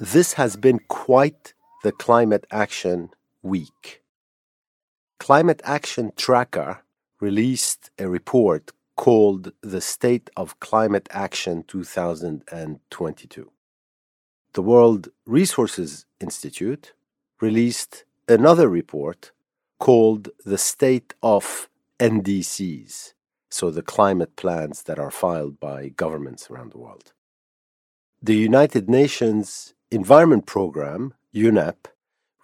This has been quite the climate action week. Climate Action Tracker released a report called The State of Climate Action 2022. The World Resources Institute released another report called The State of NDCs, so the climate plans that are filed by governments around the world. The United Nations Environment Programme, UNEP,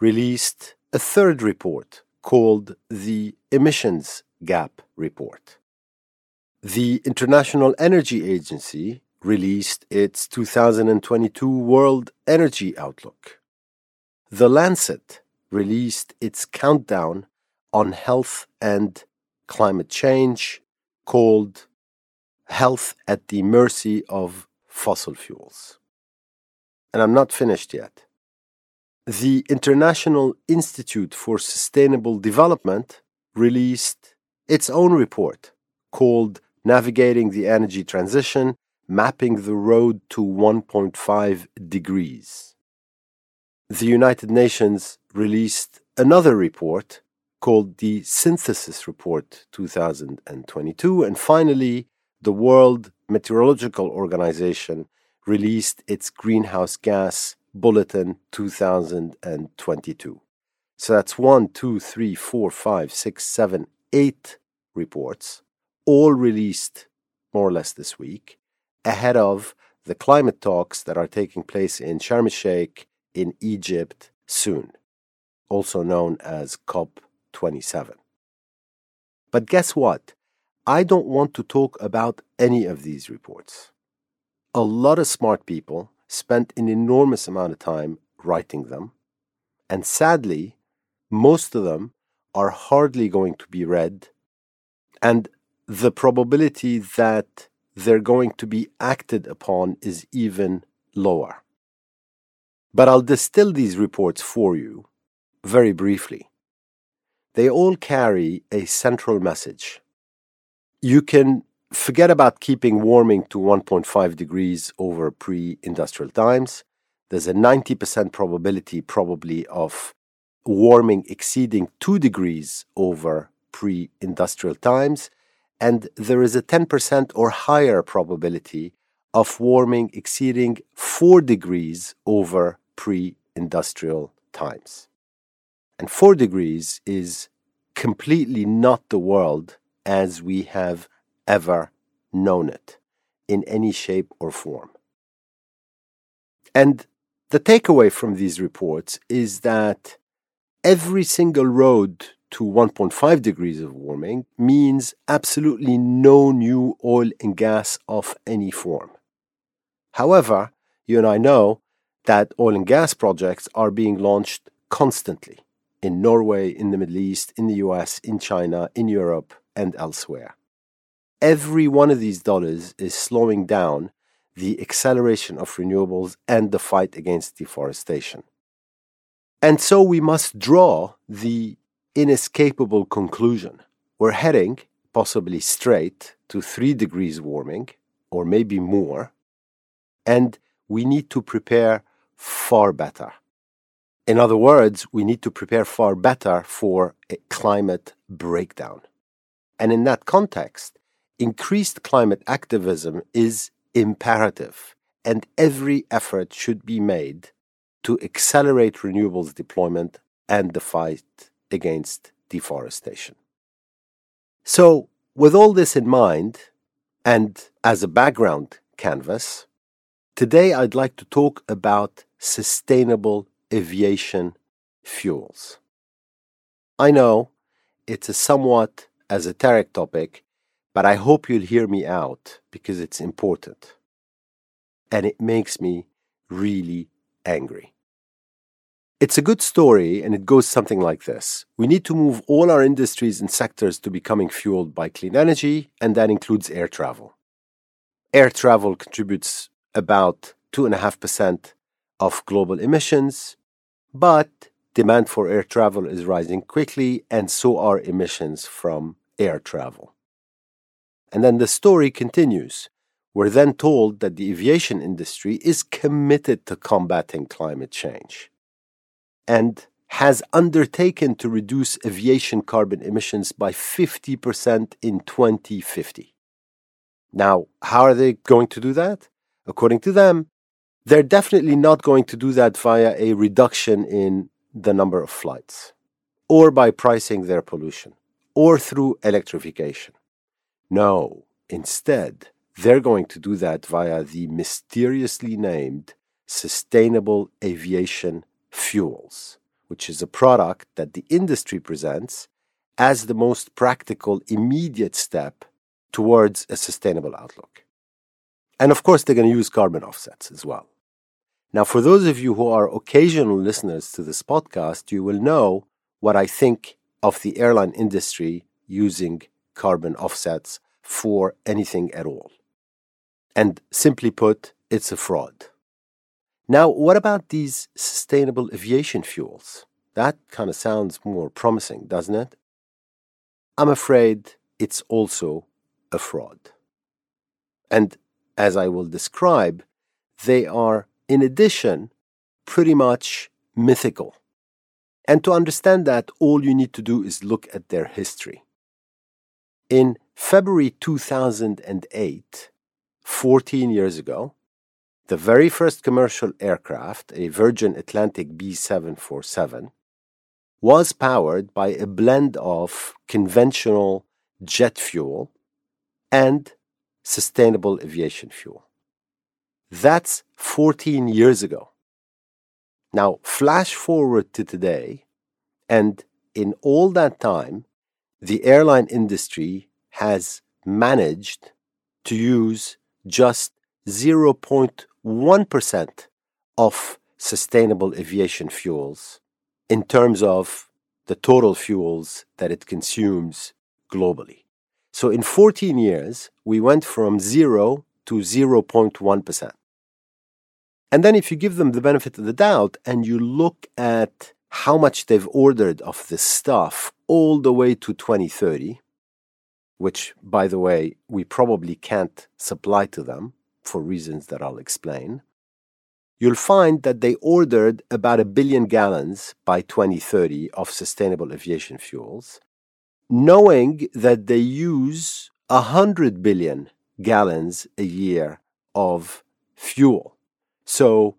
released a third report called the Emissions Gap Report. The International Energy Agency released its 2022 World Energy Outlook. The Lancet released its countdown on health and climate change called Health at the Mercy of Fossil Fuels. And I'm not finished yet the International Institute for Sustainable Development released its own report called Navigating the Energy Transition Mapping the Road to 1.5 Degrees. The United Nations released another report called the Synthesis Report 2022. And finally, the World Meteorological Organization released its greenhouse gas Bulletin 2022. So that's one, two, three, four, five, six, seven, eight reports, all released more or less this week, ahead of the climate talks that are taking place in Sharm el Sheikh in Egypt soon, also known as COP27. But guess what? I don't want to talk about any of these reports. A lot of smart people spent an enormous amount of time writing them. And sadly, most of them are hardly going to be read. And the probability that they're going to be acted upon is even lower. But I'll distill these reports for you very briefly. They all carry a central message. You can forget about keeping warming to 1.5 degrees over pre industrial times. There's a 90% probability, probably, of warming exceeding 2 degrees over pre industrial times. And there is a 10% or higher probability of warming exceeding 4 degrees over pre industrial times. And 4 degrees is completely not the world as we have ever known it in any shape or form. And the takeaway from these reports is that every single road to 1.5 degrees of warming means absolutely no new oil and gas of any form. However, you and I know that oil and gas projects are being launched constantly in Norway, in the Middle East, in the US, in China, in Europe, and elsewhere every one of these dollars is slowing down the acceleration of renewables and the fight against deforestation. And so we must draw the inescapable conclusion. We're heading, possibly straight, to three degrees warming, or maybe more, and we need to prepare far better. In other words, we need to prepare far better for a climate breakdown. And in that context, increased climate activism is imperative, and every effort should be made to accelerate renewables deployment and the fight against deforestation. So, with all this in mind, and as a background canvas, today I'd like to talk about sustainable aviation fuels. I know it's a somewhat esoteric topic, but I hope you'll hear me out because it's important. And it makes me really angry. It's a good story, and it goes something like this We need to move all our industries and sectors to becoming fueled by clean energy, and that includes air travel. Air travel contributes about 2.5% of global emissions, but demand for air travel is rising quickly, and so are emissions from air travel. And then the story continues. We're then told that the aviation industry is committed to combating climate change and has undertaken to reduce aviation carbon emissions by 50% in 2050. Now, how are they going to do that? According to them, they're definitely not going to do that via a reduction in the number of flights, or by pricing their pollution, or through electrification. No, instead, they're going to do that via the mysteriously named Sustainable Aviation Fuels which is a product that the industry presents as the most practical, immediate step towards a sustainable outlook. And of course, they're going to use carbon offsets as well. Now, for those of you who are occasional listeners to this podcast, you will know what I think of the airline industry using carbon offsets for anything at all. And simply put, it's a fraud. Now, what about these sustainable aviation fuels? That kind of sounds more promising, doesn't it? I'm afraid it's also a fraud. And as I will describe, they are, in addition, pretty much mythical. And to understand that, all you need to do is look at their history. In February 2008, 14 years ago, the very first commercial aircraft, a Virgin Atlantic B 747, was powered by a blend of conventional jet fuel and sustainable aviation fuel. That's 14 years ago. Now, flash forward to today, and in all that time, the airline industry has managed to use just 0.1% of sustainable aviation fuels in terms of the total fuels that it consumes globally. So in 14 years, we went from 0 to 0.1%. And then if you give them the benefit of the doubt and you look at how much they've ordered of this stuff all the way to 2030, which, by the way, we probably can't supply to them, for reasons that I'll explain, you'll find that they ordered about a billion gallons by 2030 of sustainable aviation fuels, knowing that they use 100 billion gallons a year of fuel. So,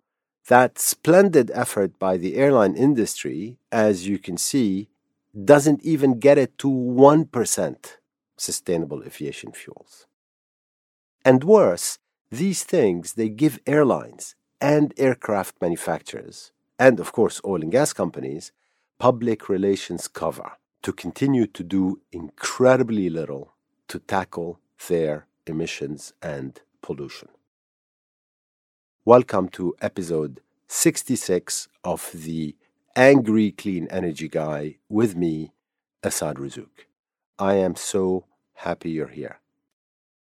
that splendid effort by the airline industry, as you can see, doesn't even get it to 1% sustainable aviation fuels. And worse, these things, they give airlines and aircraft manufacturers, and of course oil and gas companies, public relations cover to continue to do incredibly little to tackle their emissions and pollution. Welcome to episode 66 of the Angry Clean Energy Guy with me, Assad Razzouk. I am so happy you're here.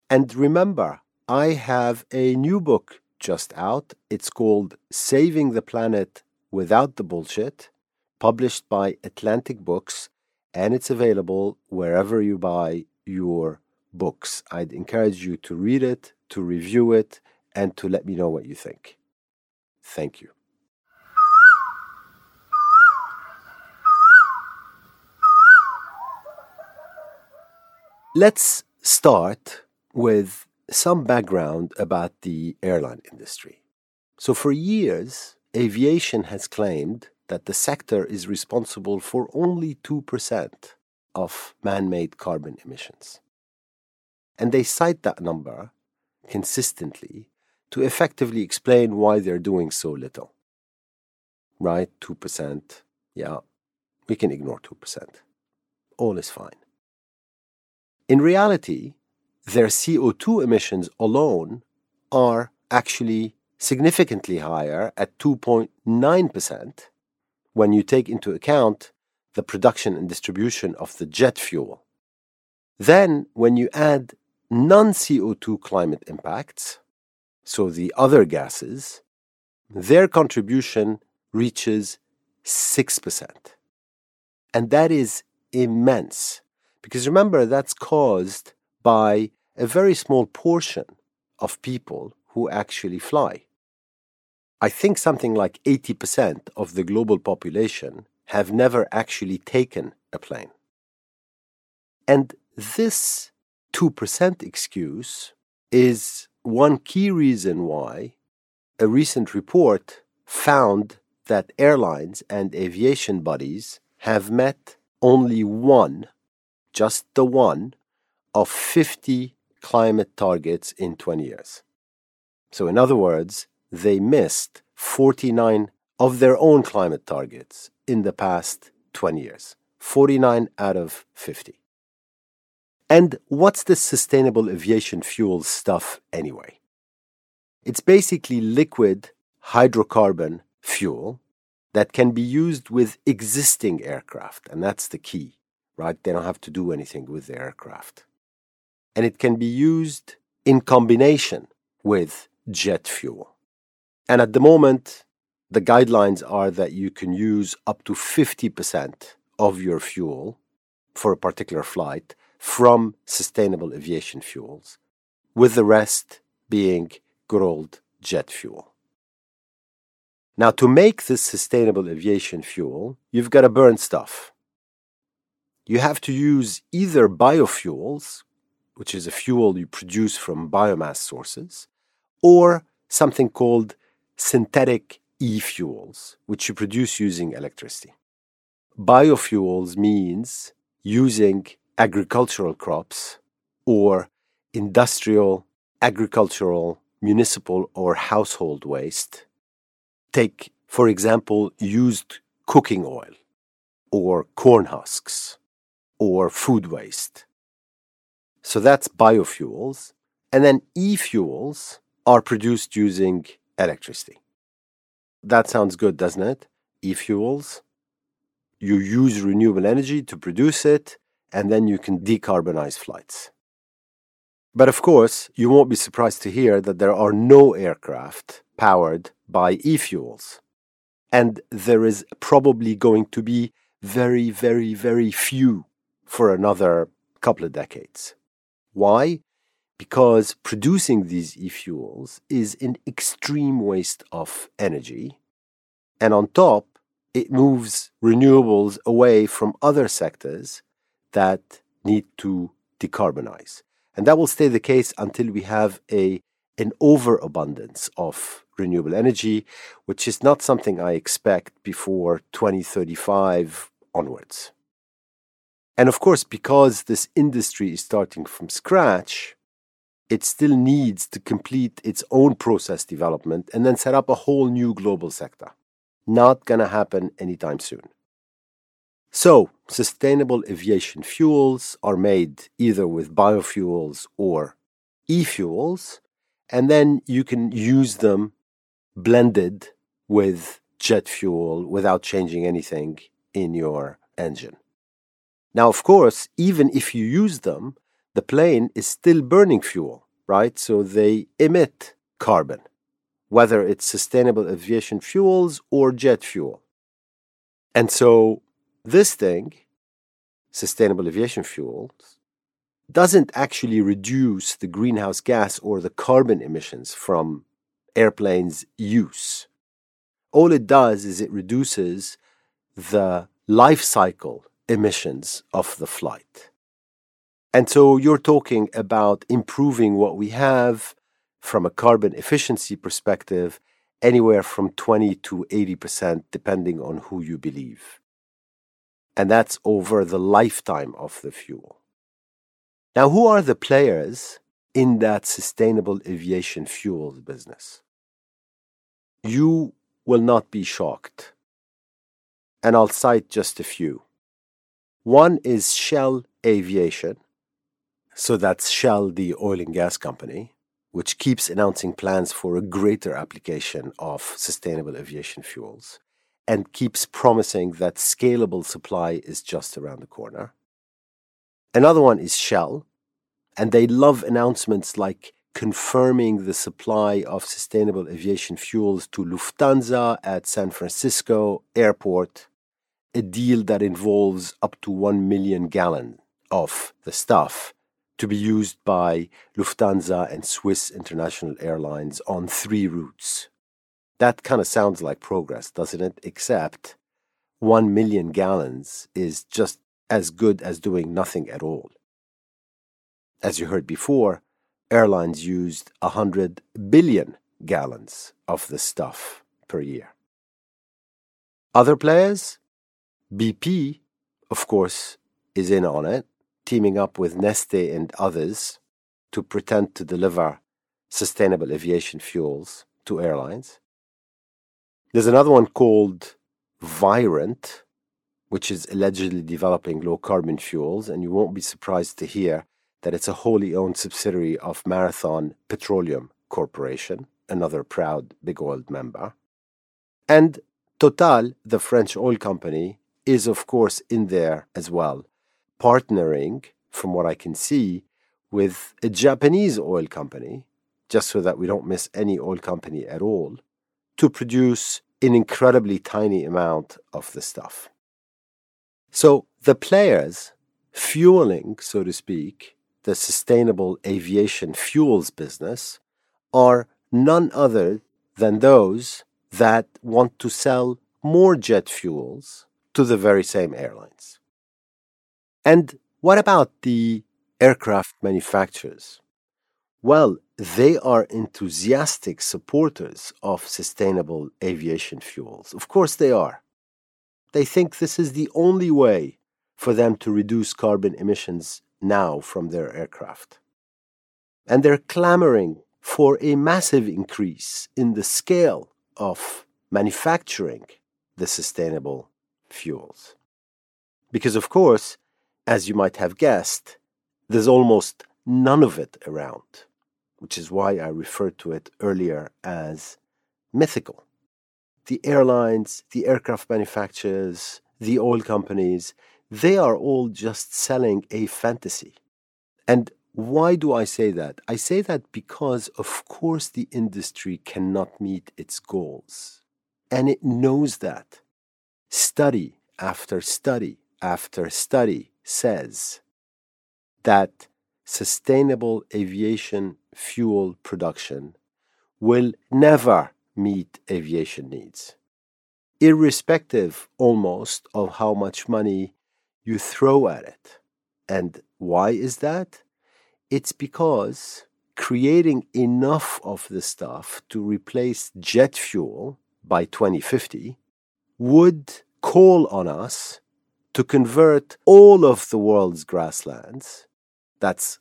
And remember, I have a new book just out. It's called Saving the Planet Without the Bullshit, published by Atlantic Books, and it's available wherever you buy your books. I'd encourage you to read it, to review it, and to let me know what you think. Thank you. Let's start with some background about the airline industry. So, for years, aviation has claimed that the sector is responsible for only 2% of man made carbon emissions. And they cite that number consistently to effectively explain why they're doing so little. Right? 2%. Yeah, we can ignore 2%. All is fine. In reality, their CO2 emissions alone are actually significantly higher at 2.9% when you take into account the production and distribution of the jet fuel. Then, when you add non CO2 climate impacts, so the other gases, their contribution reaches 6%. And that is immense. Because remember, that's caused by a very small portion of people who actually fly. I think something like 80% of the global population have never actually taken a plane. And this 2% excuse is one key reason why a recent report found that airlines and aviation bodies have met only one, just the one, of 50 climate targets in 20 years. So, in other words, they missed 49 of their own climate targets in the past 20 years. 49 out of 50. And what's this sustainable aviation fuel stuff anyway? It's basically liquid hydrocarbon fuel that can be used with existing aircraft, and that's the key, right? They don't have to do anything with the aircraft. And it can be used in combination with jet fuel. And at the moment, the guidelines are that you can use up to 50% of your fuel for a particular flight from sustainable aviation fuels, with the rest being good old jet fuel. Now, to make this sustainable aviation fuel, you've got to burn stuff. You have to use either biofuels, which is a fuel you produce from biomass sources, or something called synthetic e fuels, which you produce using electricity. Biofuels means using agricultural crops or industrial, agricultural, municipal, or household waste. Take, for example, used cooking oil or corn husks or food waste. So that's biofuels. And then e fuels are produced using electricity. That sounds good, doesn't it? E fuels. You use renewable energy to produce it, and then you can decarbonize flights. But of course, you won't be surprised to hear that there are no aircraft powered by e fuels. And there is probably going to be very, very, very few for another couple of decades. Why? because producing these e-fuels is an extreme waste of energy. And on top, it moves renewables away from other sectors that need to decarbonize. And that will stay the case until we have a, an overabundance of renewable energy, which is not something I expect before 2035 onwards. And of course, because this industry is starting from scratch, it still needs to complete its own process development and then set up a whole new global sector. Not going to happen anytime soon. So, sustainable aviation fuels are made either with biofuels or e fuels, and then you can use them blended with jet fuel without changing anything in your engine. Now, of course, even if you use them, the plane is still burning fuel, right? So they emit carbon, whether it's sustainable aviation fuels or jet fuel. And so this thing, sustainable aviation fuels, doesn't actually reduce the greenhouse gas or the carbon emissions from airplanes' use. All it does is it reduces the life cycle emissions of the flight. And so you're talking about improving what we have from a carbon efficiency perspective, anywhere from 20 to 80%, depending on who you believe. And that's over the lifetime of the fuel. Now, who are the players in that sustainable aviation fuels business? You will not be shocked. And I'll cite just a few. One is Shell Aviation, so that's Shell, the oil and gas company, which keeps announcing plans for a greater application of sustainable aviation fuels and keeps promising that scalable supply is just around the corner. Another one is Shell, and they love announcements like confirming the supply of sustainable aviation fuels to Lufthansa at San Francisco Airport, a deal that involves up to 1 million gallons of the stuff to be used by Lufthansa and Swiss International Airlines on three routes. That kind of sounds like progress, doesn't it? Except 1 million gallons is just as good as doing nothing at all. As you heard before, airlines used 100 billion gallons of the stuff per year. Other players? BP, of course, is in on it, teaming up with Neste and others to pretend to deliver sustainable aviation fuels to airlines. There's another one called Virent, which is allegedly developing low carbon fuels, and you won't be surprised to hear that it's a wholly owned subsidiary of Marathon Petroleum Corporation, another proud big oil member. And Total, the French oil company, is of course in there as well, partnering, from what I can see, with a Japanese oil company, just so that we don't miss any oil company at all, to produce an incredibly tiny amount of the stuff. So the players fueling, so to speak, the sustainable aviation fuels business are none other than those that want to sell more jet fuels to the very same airlines. And what about the aircraft manufacturers? Well, they are enthusiastic supporters of sustainable aviation fuels. Of course, they are. They think this is the only way for them to reduce carbon emissions now from their aircraft. And they're clamoring for a massive increase in the scale of manufacturing the sustainable fuels. Because, of course, as you might have guessed, there's almost none of it around, which is why I referred to it earlier as mythical. The airlines, the aircraft manufacturers, the oil companies, they are all just selling a fantasy. And why do I say that? I say that because, of course, the industry cannot meet its goals. And it knows that. Study after study after study says that sustainable aviation fuel production will never meet aviation needs, irrespective almost of how much money you throw at it. And why is that? It's because creating enough of the stuff to replace jet fuel by 2050 would call on us to convert all of the world's grasslands, that's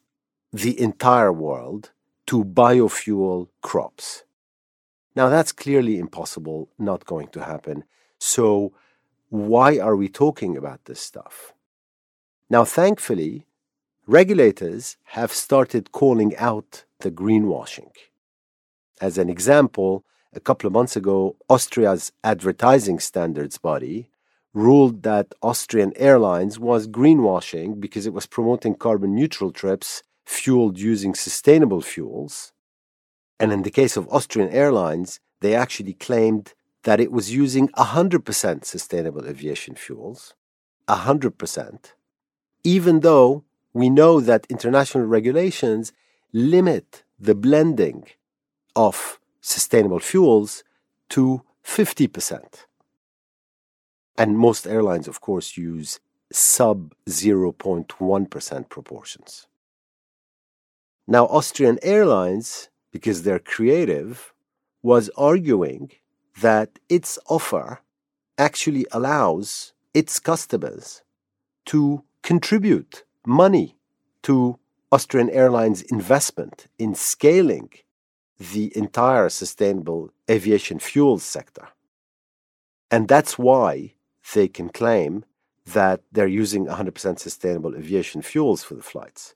the entire world, to biofuel crops. Now, that's clearly impossible, not going to happen. So, why are we talking about this stuff? Now, thankfully, regulators have started calling out the greenwashing. As an example, a couple of months ago, Austria's advertising standards body ruled that Austrian Airlines was greenwashing because it was promoting carbon neutral trips fueled using sustainable fuels. And in the case of Austrian Airlines, they actually claimed that it was using 100% sustainable aviation fuels. 100%. Even though we know that international regulations limit the blending of sustainable fuels to 50%. And most airlines, of course, use sub 0.1% proportions. Now, Austrian Airlines, because they're creative, was arguing that its offer actually allows its customers to contribute money to Austrian Airlines' investment in scaling the entire sustainable aviation fuels sector. And that's why they can claim that they're using 100% sustainable aviation fuels for the flights.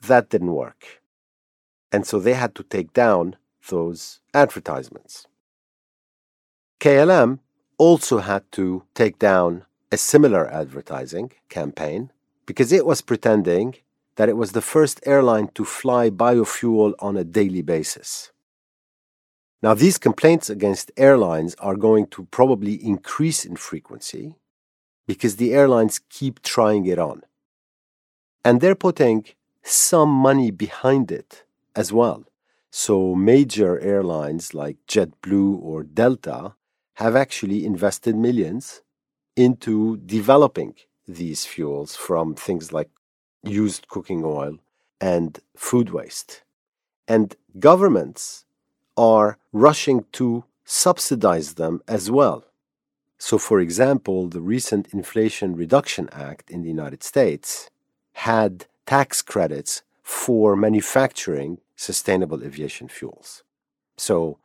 That didn't work. And so they had to take down those advertisements. KLM also had to take down a similar advertising campaign because it was pretending that it was the first airline to fly biofuel on a daily basis. Now, these complaints against airlines are going to probably increase in frequency because the airlines keep trying it on. And they're putting some money behind it as well. So, major airlines like JetBlue or Delta have actually invested millions into developing these fuels from things like used cooking oil and food waste. And governments are rushing to subsidize them as well. So, for example, the recent Inflation Reduction Act in the United States had tax credits for manufacturing sustainable aviation fuels. So,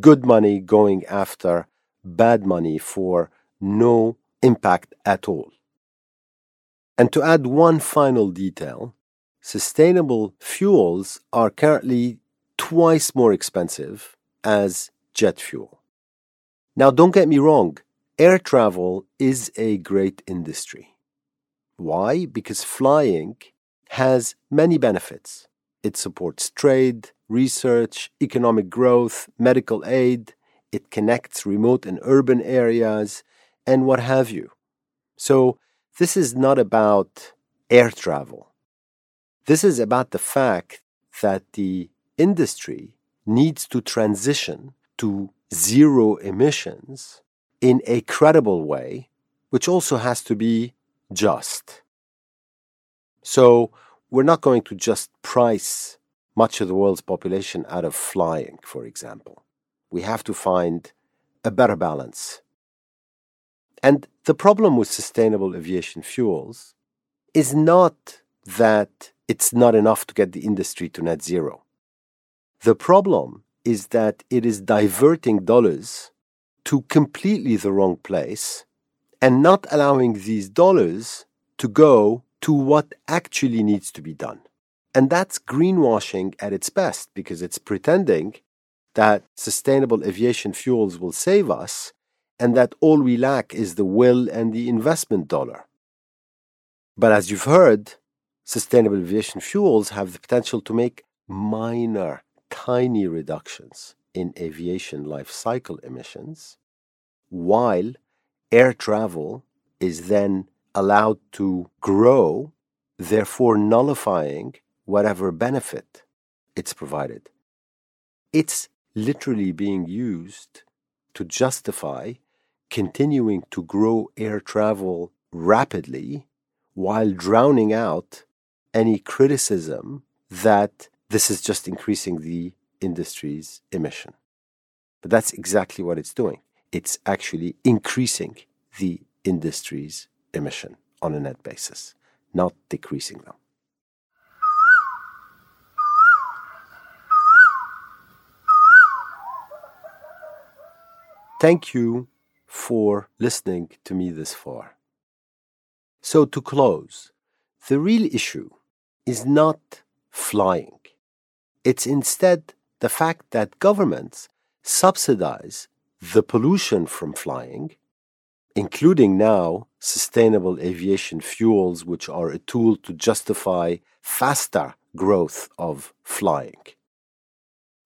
good money going after bad money for no impact at all. And to add one final detail, sustainable fuels are currently twice more expensive as jet fuel. Now, don't get me wrong, air travel is a great industry. Why? Because flying has many benefits. It supports trade, research, economic growth, medical aid, it connects remote and urban areas, and what have you. So, this is not about air travel. This is about the fact that the industry needs to transition to zero emissions in a credible way, which also has to be just. So, we're not going to just price much of the world's population out of flying, for example. We have to find a better balance and the problem with sustainable aviation fuels is not that it's not enough to get the industry to net zero. The problem is that it is diverting dollars to completely the wrong place and not allowing these dollars to go to what actually needs to be done. And that's greenwashing at its best because it's pretending that sustainable aviation fuels will save us and that all we lack is the will and the investment dollar. But as you've heard, sustainable aviation fuels have the potential to make minor, tiny reductions in aviation life cycle emissions, while air travel is then allowed to grow, therefore nullifying whatever benefit it's provided. It's literally being used to justify continuing to grow air travel rapidly while drowning out any criticism that this is just increasing the industry's emission. But that's exactly what it's doing. It's actually increasing the industry's emission on a net basis, not decreasing them. Thank you for listening to me this far. So, to close, the real issue is not flying. It's instead the fact that governments subsidize the pollution from flying, including now sustainable aviation fuels, which are a tool to justify faster growth of flying.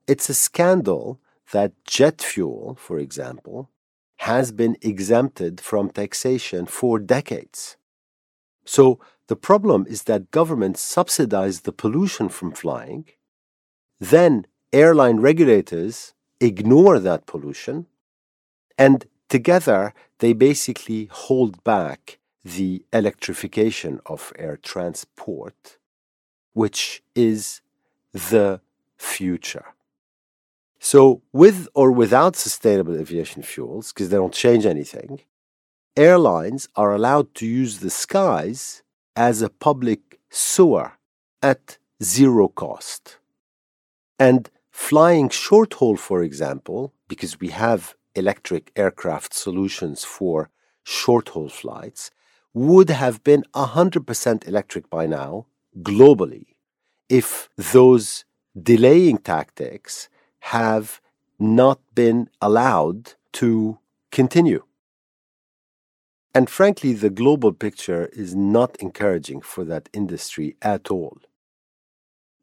It's a scandal that jet fuel, for example, has been exempted from taxation for decades. So the problem is that governments subsidize the pollution from flying, then airline regulators ignore that pollution, and together they basically hold back the electrification of air transport, which is the future. So, with or without sustainable aviation fuels, because they don't change anything, airlines are allowed to use the skies as a public sewer at zero cost. And flying short haul, for example, because we have electric aircraft solutions for short haul flights, would have been 100% electric by now globally if those delaying tactics have not been allowed to continue. And frankly, the global picture is not encouraging for that industry at all.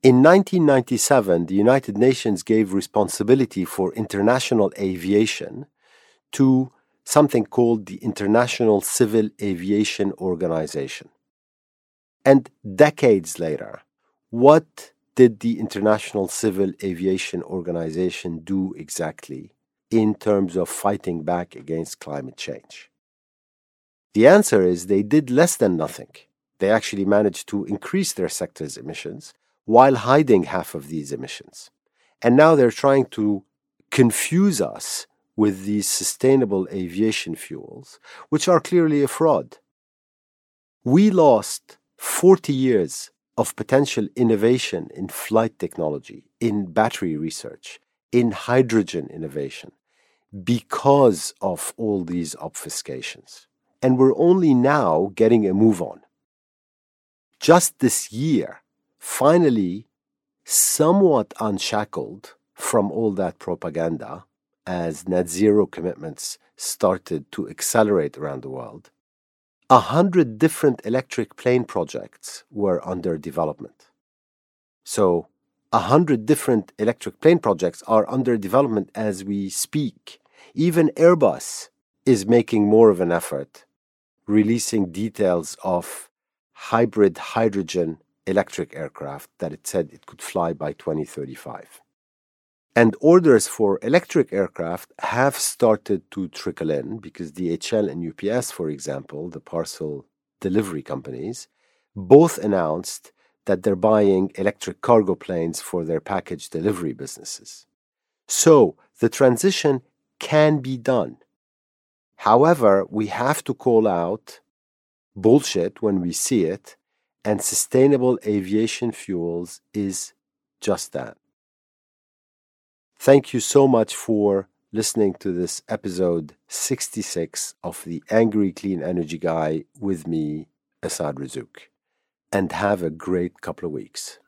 In 1997, the United Nations gave responsibility for international aviation to something called the International Civil Aviation Organization. And decades later, what did the International Civil Aviation Organization do exactly in terms of fighting back against climate change? The answer is they did less than nothing. They actually managed to increase their sector's emissions while hiding half of these emissions. And now they're trying to confuse us with these sustainable aviation fuels, which are clearly a fraud. We lost 40 years of potential innovation in flight technology, in battery research, in hydrogen innovation, because of all these obfuscations. And we're only now getting a move on. Just this year, finally, somewhat unshackled from all that propaganda, as net zero commitments started to accelerate around the world, a hundred different electric plane projects were under development. So, a hundred different electric plane projects are under development as we speak. Even Airbus is making more of an effort, releasing details of hybrid hydrogen electric aircraft that it said it could fly by 2035. And orders for electric aircraft have started to trickle in because DHL and UPS, for example, the parcel delivery companies, both announced that they're buying electric cargo planes for their package delivery businesses. So the transition can be done. However, we have to call out bullshit when we see it, and sustainable aviation fuels is just that. Thank you so much for listening to this episode 66 of the Angry Clean Energy Guy with me, Assad Razzouk. And have a great couple of weeks.